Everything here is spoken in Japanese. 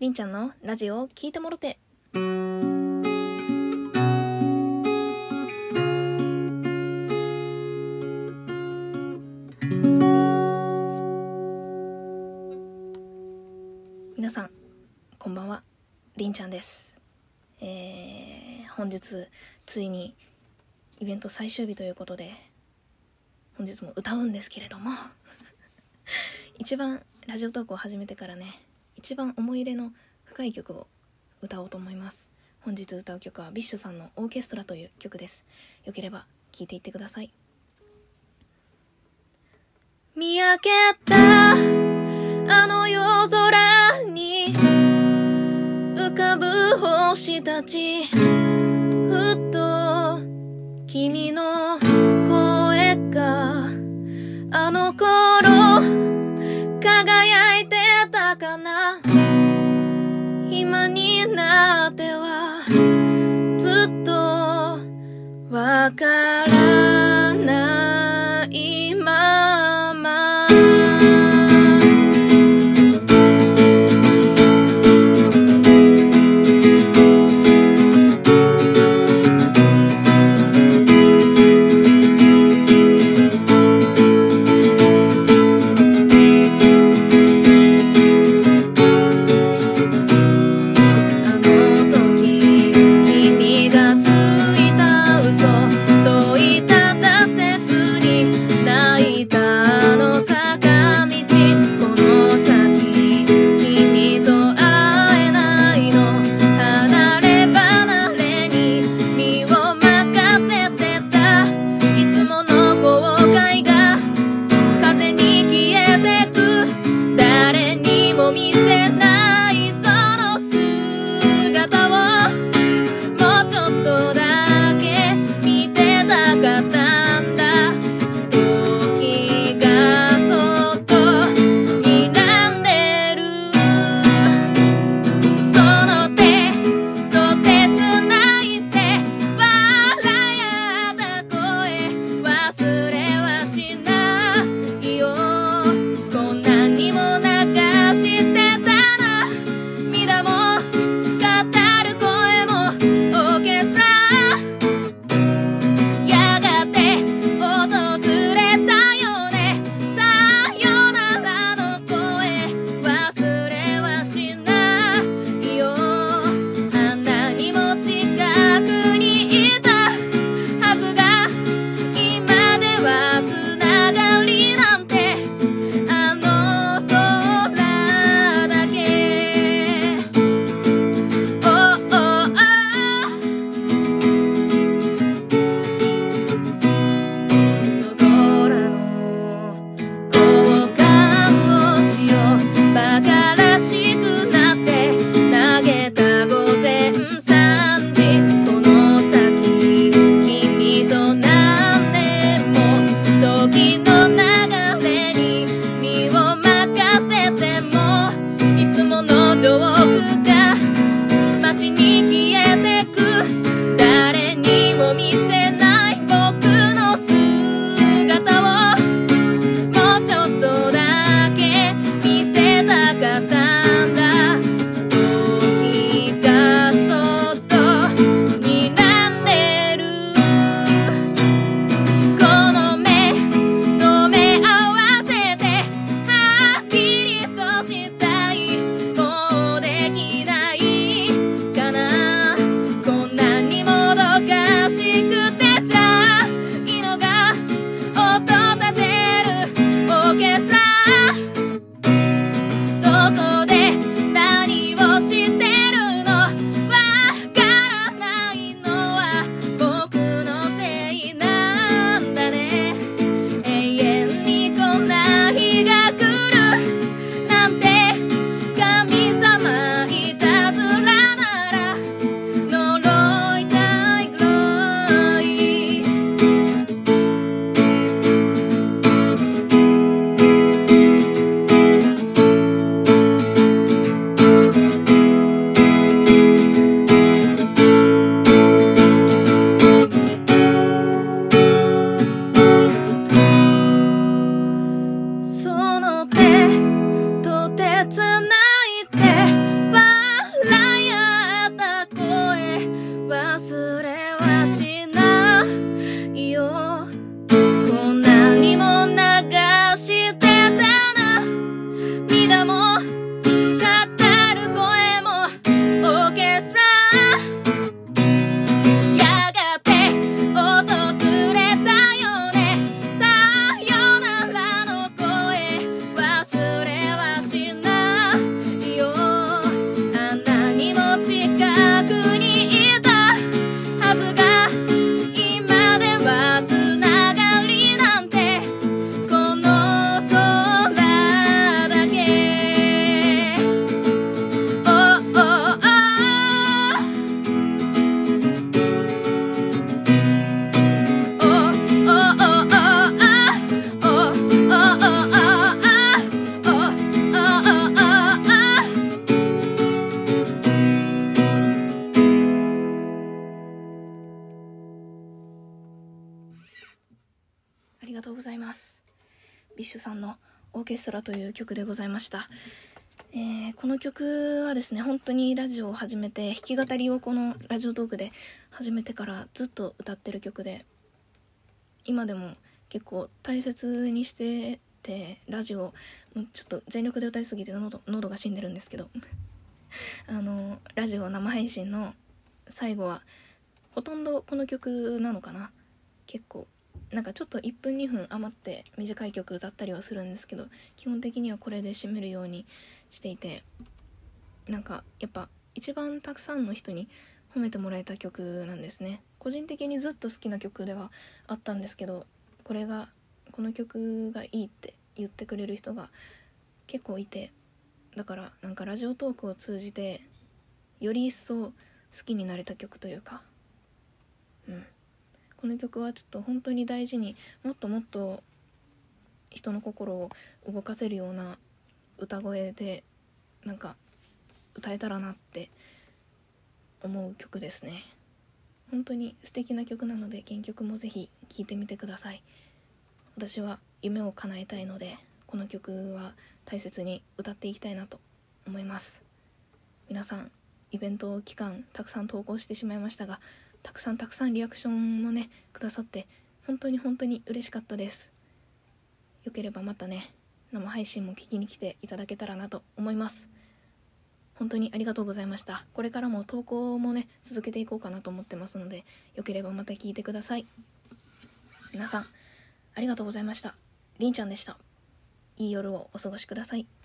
りんちゃんのラジオを聞いてもろて。皆さん、こんばんは。りんちゃんです。えー、本日、ついに、イベント最終日ということで、本日も歌うんですけれども、一番ラジオトークを始めてからね、一番思い入れの深い曲を歌おうと思います。本日歌う曲は BiSH さんのオーケストラという曲です。よければ聴いていってください。見上げたあの夜空に浮かぶ星たちふっと君今になってはずっとわかる。BiSH さんの「オーケストラ」という曲でございました、えー、この曲はですね本当にラジオを始めて弾き語りをこのラジオトークで始めてからずっと歌ってる曲で今でも結構大切にしててラジオちょっと全力で歌いすぎて喉喉が死んでるんですけど あのラジオ生配信の最後はほとんどこの曲なのかな？結構なんかちょっと1分2分余って短い曲歌ったりはするんですけど基本的にはこれで締めるようにしていてなんかやっぱ一番たくさんの人に褒めてもらえた曲なんですね。個人的にずっと好きな曲ではあったんですけどこれがこの曲がいいって言ってくれる人が結構いてだからなんかラジオトークを通じてより一層好きになれた曲というかうん。この曲はちょっと本当に大事にもっともっと人の心を動かせるような歌声でなんか歌えたらなって思う曲ですね。本当に素敵な曲なので原曲もぜひ聴いてみてください。私は夢を叶えたいのでこの曲は大切に歌っていきたいなと思います。皆さんイベント期間たくさん投稿してしまいましたがたくさんたくさんリアクションもねくださって本当に本当に嬉しかったです。よければまたね生配信も聞きに来ていただけたらなと思います。本当にありがとうございました。これからも投稿もね続けていこうかなと思ってますのでよければまた聞いてください。皆さんありがとうございました。りんちゃんでした。いい夜をお過ごしください。